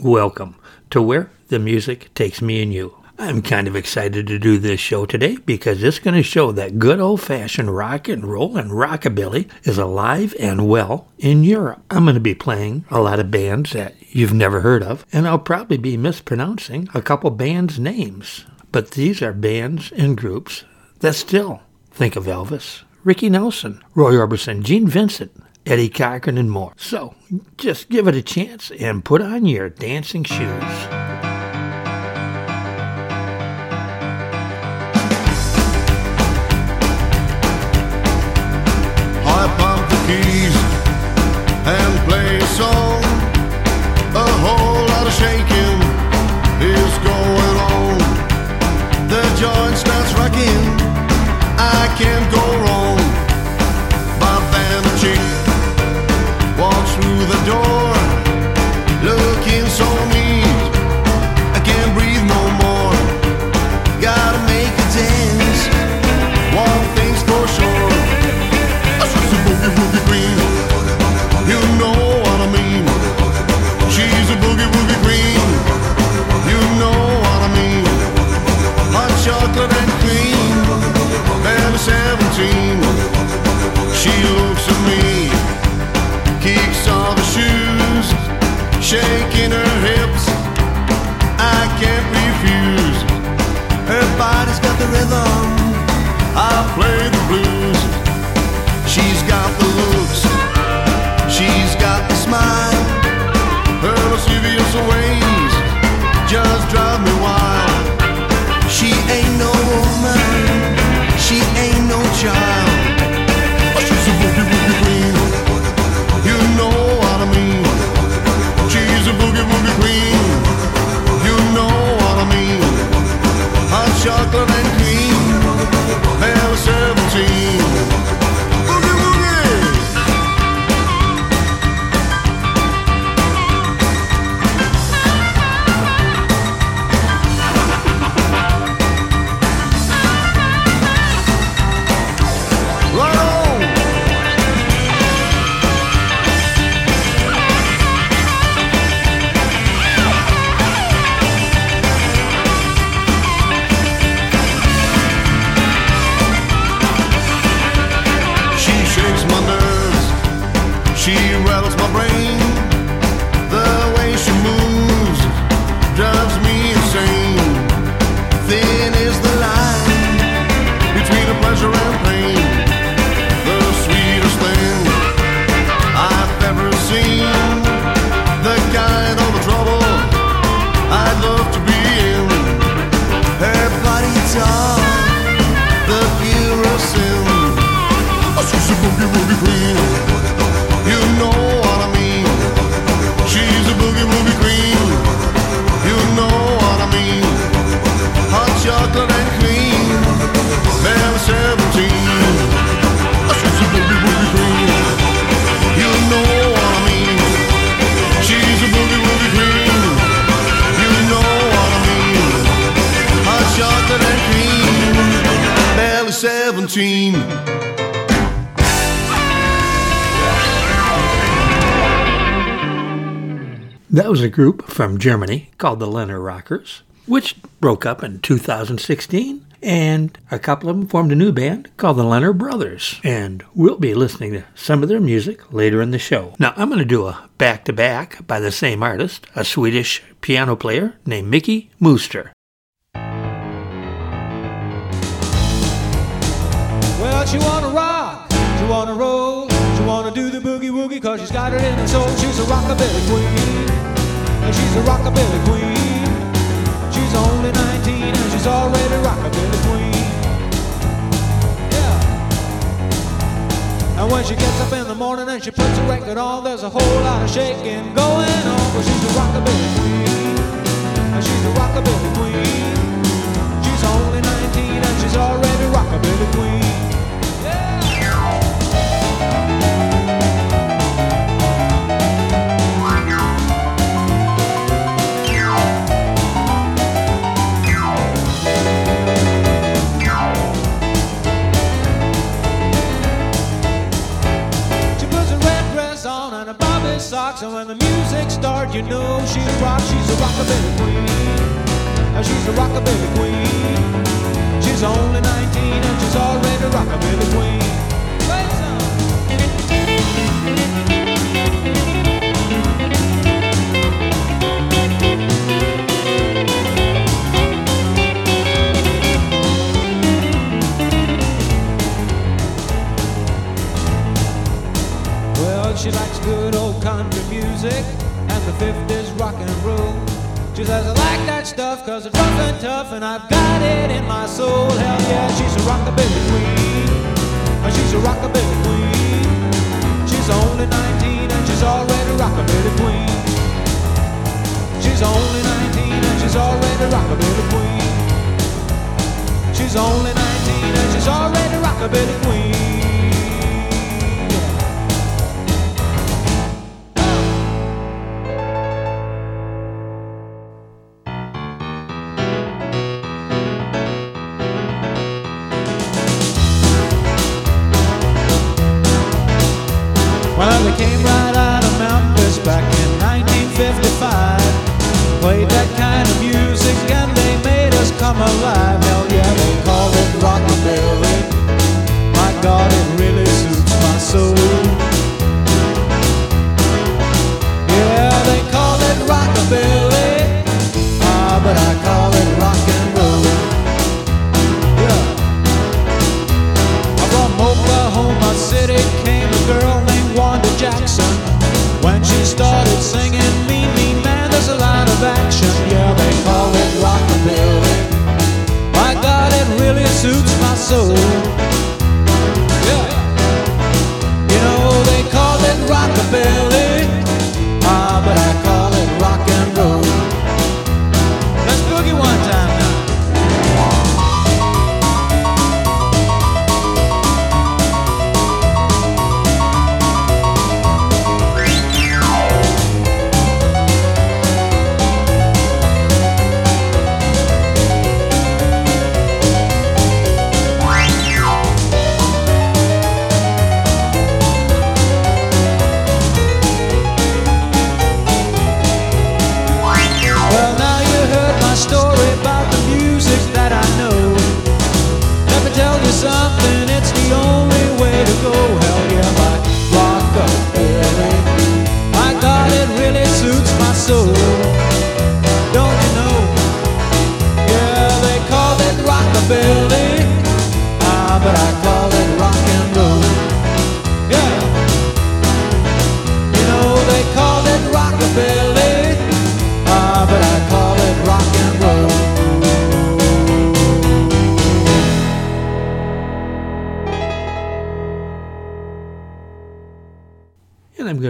Welcome to Where the Music Takes Me and You. I'm kind of excited to do this show today because it's going to show that good old fashioned rock and roll and rockabilly is alive and well in Europe. I'm going to be playing a lot of bands that you've never heard of, and I'll probably be mispronouncing a couple bands' names. But these are bands and groups that still think of Elvis, Ricky Nelson, Roy Orbison, Gene Vincent, Eddie Cochran, and more. So just give it a chance and put on your dancing shoes. my brain. That was a group from Germany called the Lenner Rockers, which broke up in 2016, and a couple of them formed a new band called the Lenner Brothers. And we'll be listening to some of their music later in the show. Now, I'm going to do a back to back by the same artist, a Swedish piano player named Mickey Mooster. Well, she wanna rock, she wanna roll, she wanna do the boogie woogie, cause she's got it in her soul. She's a rockabilly queen and she's a rockabilly queen. She's only 19 and she's already rockabilly queen. Yeah. And when she gets up in the morning and she puts a record on, there's a whole lot of shaking going on. But she's a rockabilly queen, and she's a rockabilly queen. She's only 19 and she's already rockabilly queen. And when the music starts, you know she's rock, she's a rockabilly queen. And she's a rockabilly queen. She's only 19 and she's already a rockabilly queen. Play some.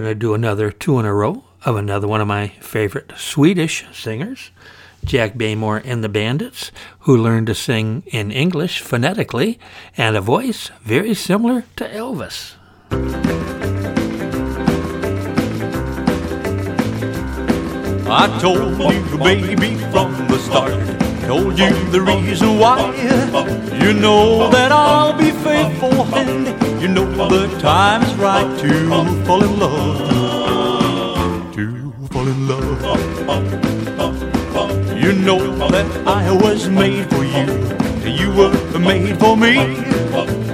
Going to do another two in a row of another one of my favorite Swedish singers, Jack Baymoore and the Bandits, who learned to sing in English phonetically and a voice very similar to Elvis. I told you, baby, from the start. Told you the reason why. You know that I'll be faithful, and you know the time is right to fall in love. To fall in love. You know that I was made for you. and You were made for me.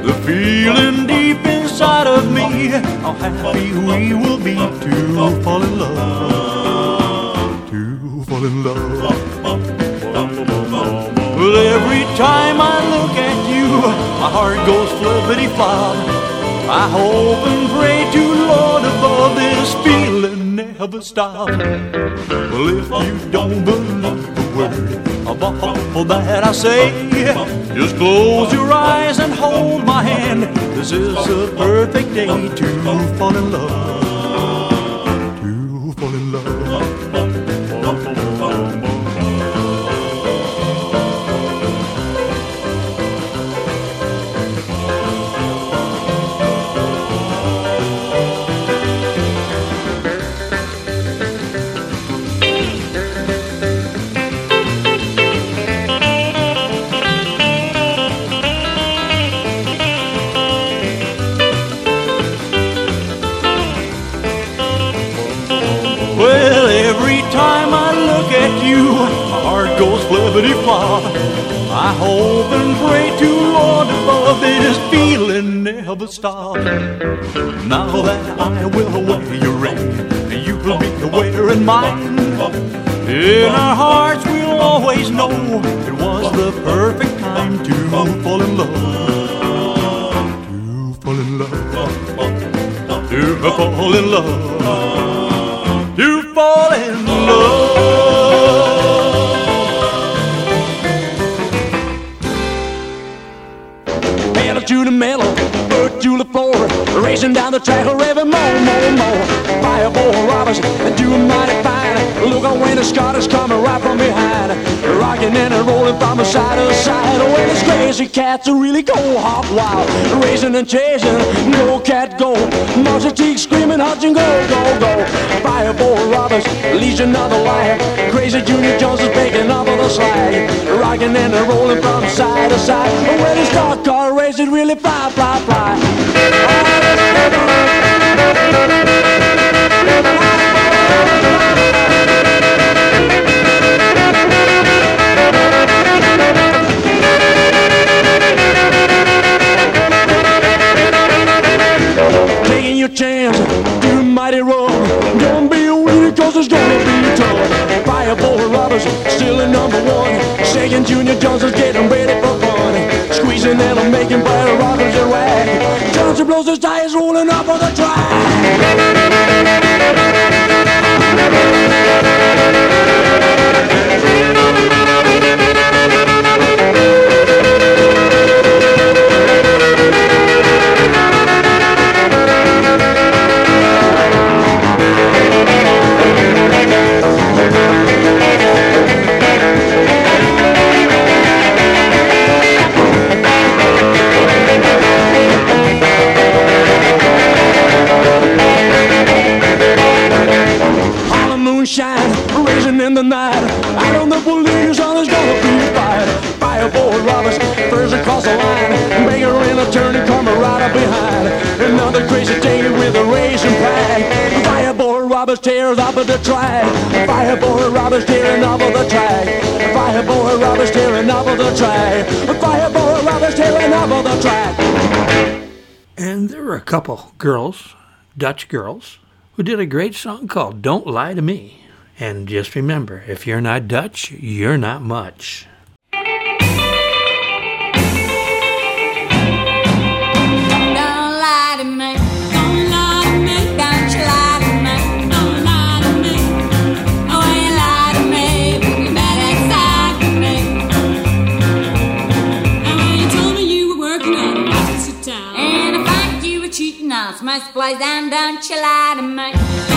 The feeling deep inside of me, how happy we will be to fall in love to fall in love. Well, every time I look at you, my heart goes flippity flop. I hope and pray to Lord above this feeling never stop. Well, if you don't believe a word of all that I say, just close your eyes and hold my hand. This is a perfect day to fall in love. To fall in love. Flippity flop. I hope and pray to Lord above that his feeling never stops. Now that I will wear your ring, and you will be wearing mine. In our hearts, we'll always know it was the perfect time to fall in love. To fall in love. To fall in love. To fall in love. To the metal, foot to the floor, racing down the track, revving more, more, more. Fireball Roberts, doing mighty fine. Look out when the Scottish coming right from behind, rocking and rolling from side to side. When this crazy cats are really go hot wild, racing and chasing, no cat go. Monster Teague screaming, hutching, go, go, go. Fireball Roberts, legion of the lion. Crazy Junior Jones is picking up on the slide, rocking and rolling from side to side. When the stock car racing, really fly, fly, fly. Oh, Taking your chance, you mighty rough. Don't be weenie, cause it's gonna be tough. Fireball Roberts, still in number one. Shaking Junior Johnson's getting ready for fun. Squeezing and I'm making fire rockers and rag. Johnson blows his tires rolling off on the track. Couple girls, Dutch girls, who did a great song called Don't Lie to Me. And just remember, if you're not Dutch, you're not much. Don't you lie to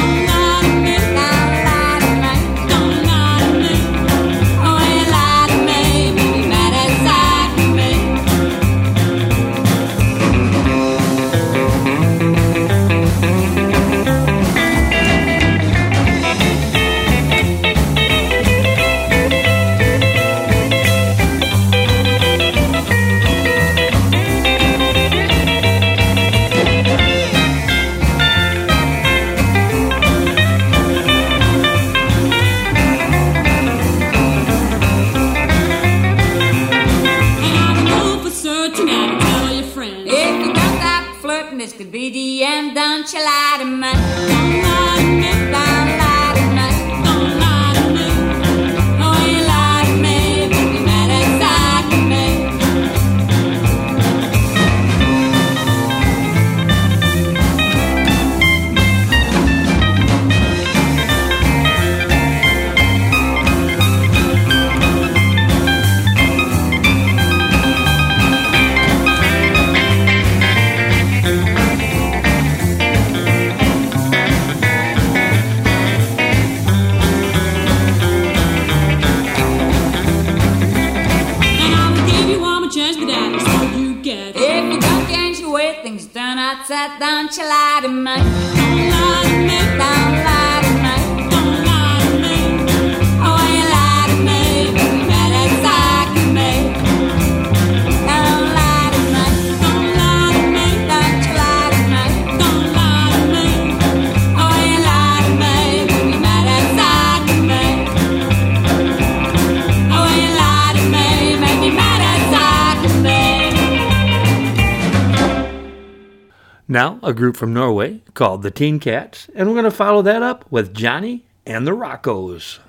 Now, a group from Norway called the Teen Cats, and we're going to follow that up with Johnny and the Rockos.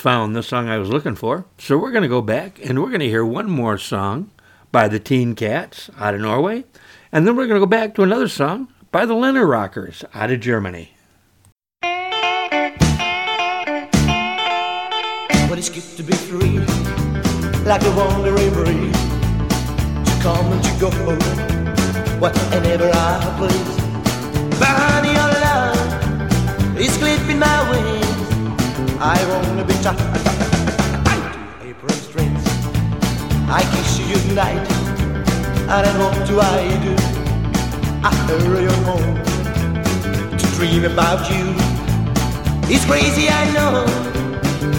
Found the song I was looking for. So we're going to go back and we're going to hear one more song by the Teen Cats out of Norway. And then we're going to go back to another song by the Lenner Rockers out of Germany. But it's good to be free, like a wandering breeze, to come and to go, whenever I please. Behind wings. I wanna be tied to apron strings. I kiss you goodnight, and then what do I do? I hurry home to dream about you. It's crazy, I know.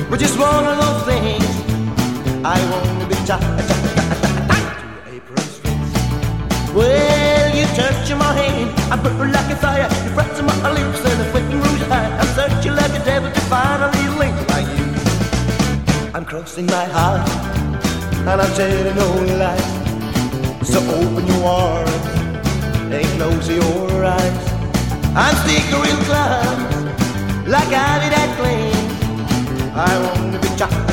But just one of those things I wanna be tied to apron strings Well, you touch my hand I burn like a fire You press my lips crossing my heart And I'm telling no lies So open your arms And close your eyes. I'm sticking real close Like I did that flame I want to be tied,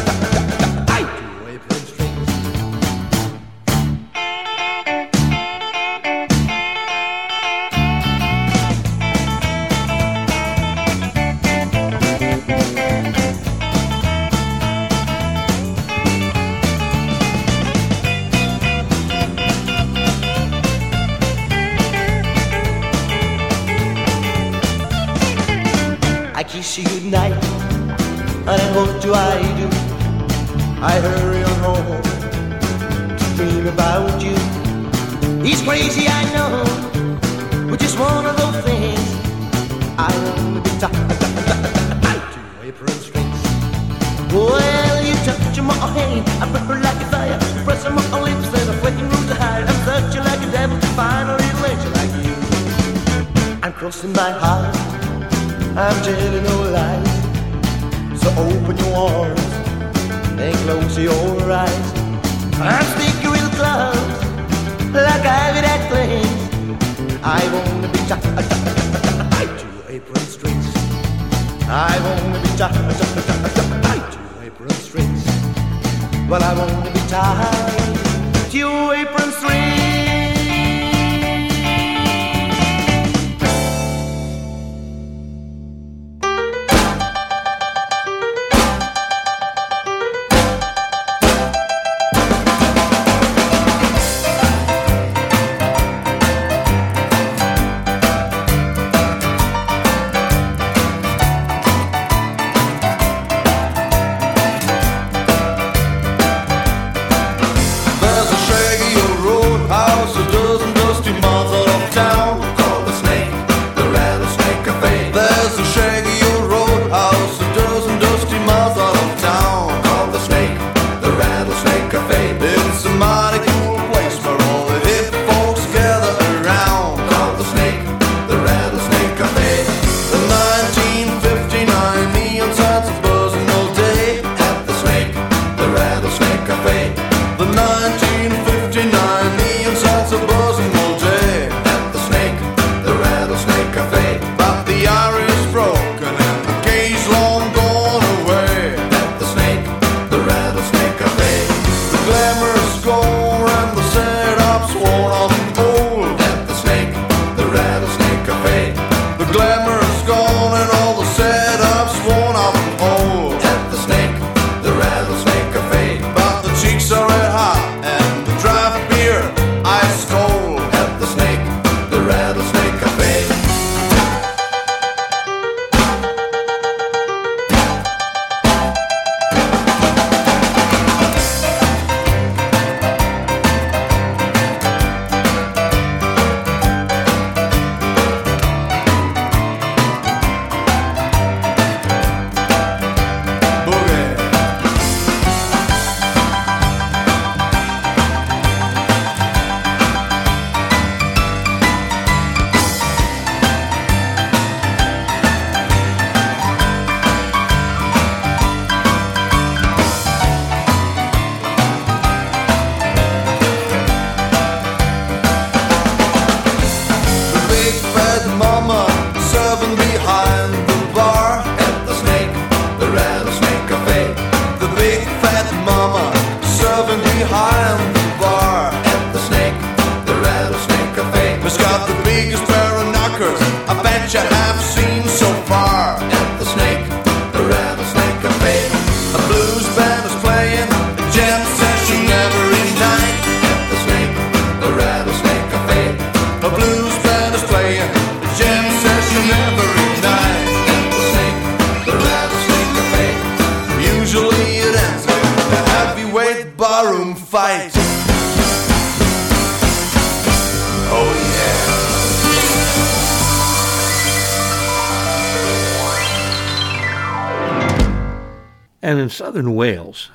southern Wales,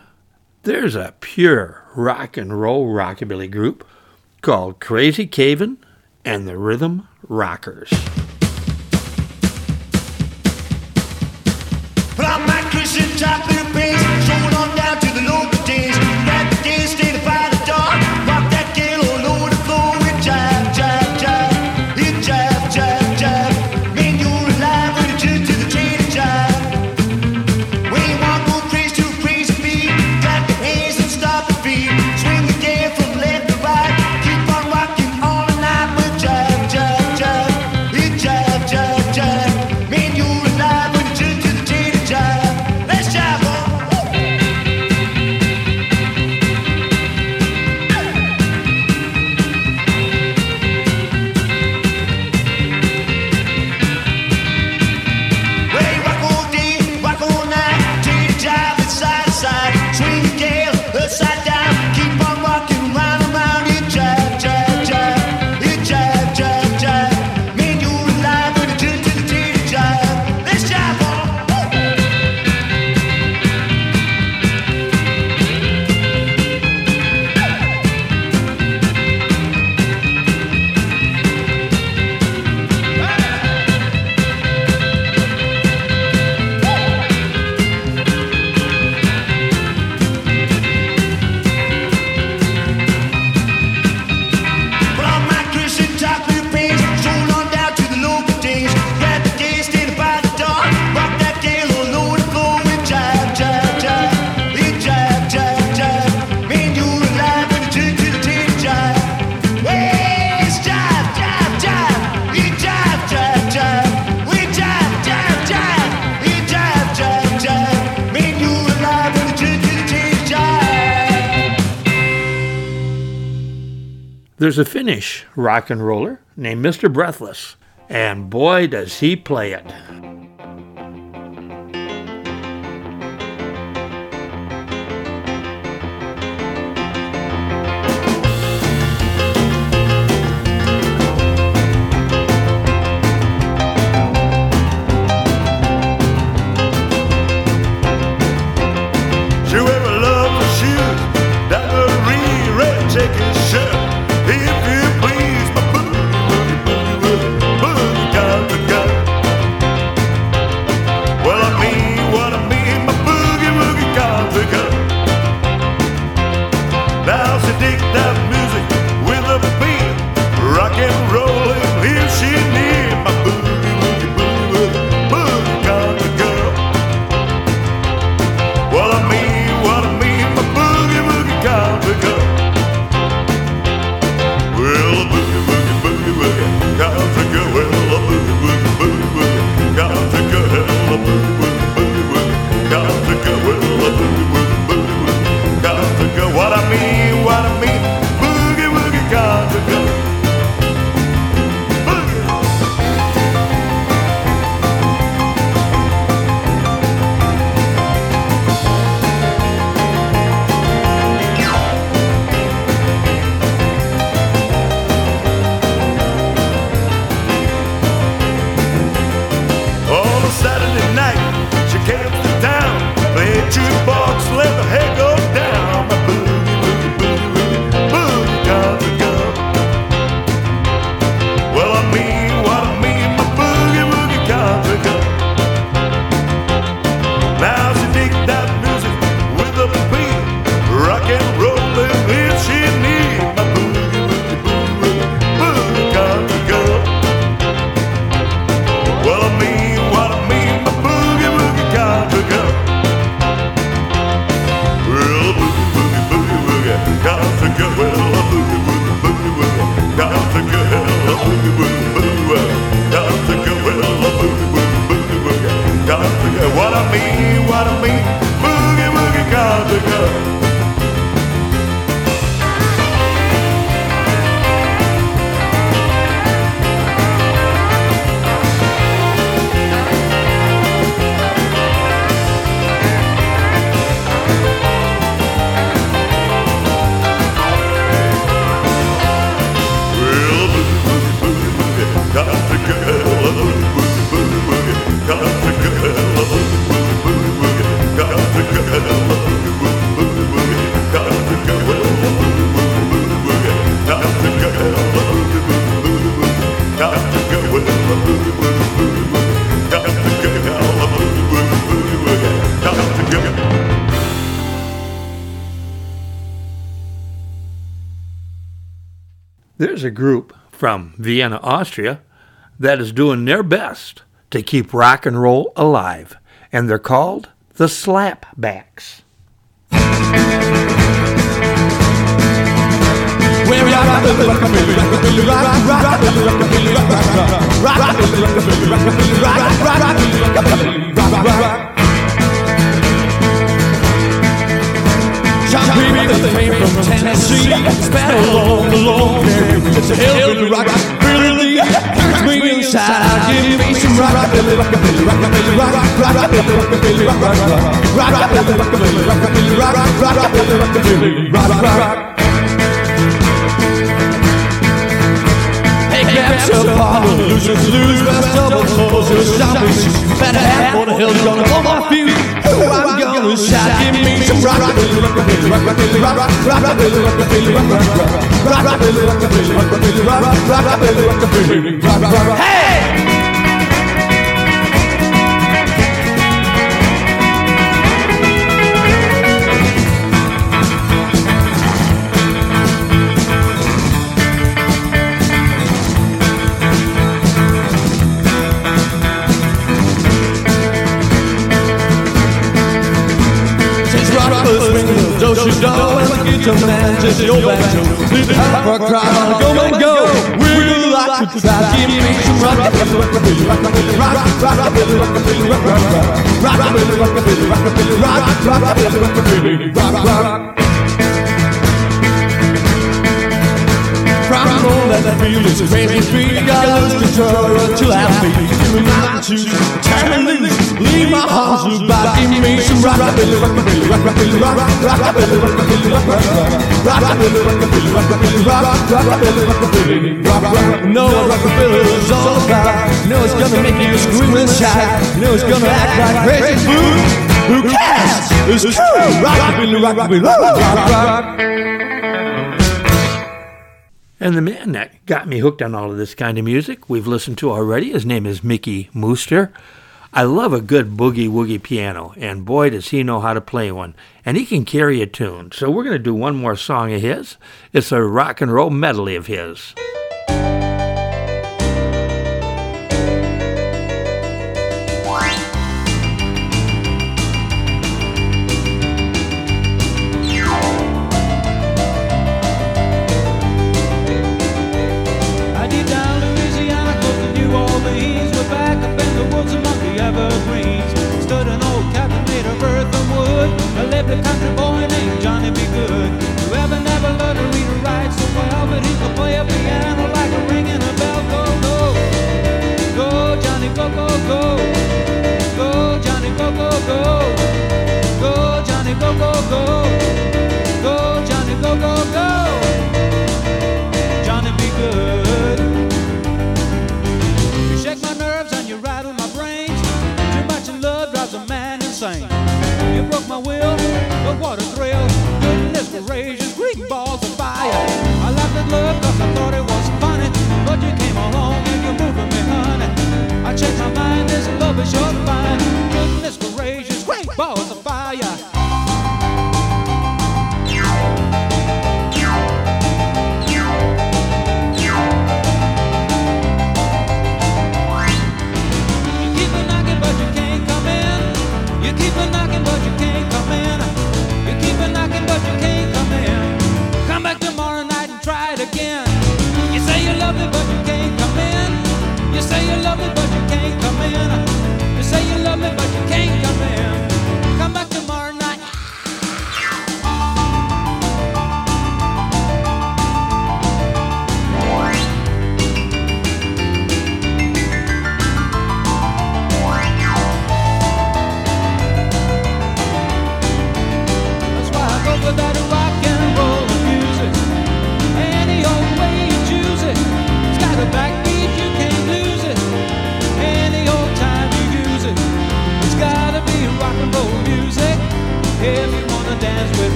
there's a pure rock and roll rockabilly group called Crazy Cavan and the Rhythm Rockers. Finnish rock and roller named Mr. Breathless, and boy, does he play it! From Vienna, Austria that is doing their best to keep rock and roll alive, and they're called the Slapbacks. Came from Tennessee spat along the long It's a hillbilly rock, really turns me inside. Give me some rockabilly, rockabilly, rockabilly, rock, rockabilly, rockabilly, rock, rock, rockabilly, rockabilly, rock, rockabilly, rock, rock. Hey, caps up, Paul, losers lose, best double closers, zombies. Better half, what the hell's gonna blow my fuse? Gonna shout, give me some rockabilly, rockabilly, rockabilly, rock, rock, rockabilly, rockabilly, rock, rock, rockabilly, rockabilly, rockabilly, rock, rock, rockabilly, rockabilly, do and the guitar man just your banjo. Leave the rock crowd go and go. Gonna like to try give me some rockabilly, rockabilly, rock, rockabilly, rockabilly, rock, rock, rockabilly, rockabilly, rockabilly, rock, rockabilly, rockabilly, rock. From all that I feel is crazy I lose control until I feel you not to turn me loose. Leave my arms about, give me some rockabilly, rockabilly, rockabilly, rock, rockabilly, rockabilly, rock, rock, rockabilly, rockabilly, rockabilly, rock, rockabilly, rockabilly, rock, rock. No rockabilly is all about. No, it's gonna make you scream and shout. No, it's gonna act like crazy food. Who cares? It's true. Rockabilly, rockabilly, rock, rock, rock. And the man that got me hooked on all of this kind of music, we've listened to already. His name is Mickey Mooster. I love a good boogie woogie piano, and boy, does he know how to play one. And he can carry a tune. So we're going to do one more song of his. It's a rock and roll medley of his.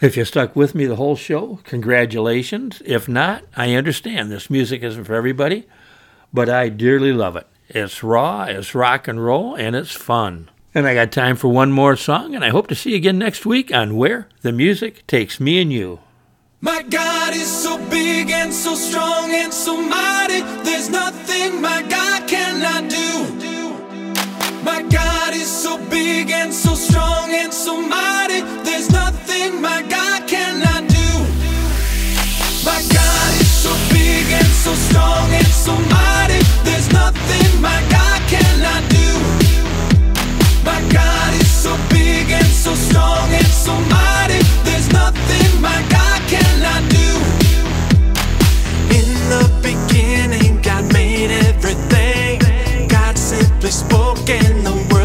If you stuck with me the whole show, congratulations. If not, I understand this music isn't for everybody, but I dearly love it. It's raw, it's rock and roll, and it's fun. And I got time for one more song, and I hope to see you again next week on Where the Music Takes Me and You. My God is so big and so strong and so mighty, there's nothing my God cannot do. My God is so big and so strong and so mighty, there's nothing thing my God cannot do. My God is so big and so strong and so mighty. There's nothing my God cannot do. My God is so big and so strong and so mighty. There's nothing my God cannot do. In the beginning, God made everything. God simply spoke and the word.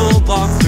people walk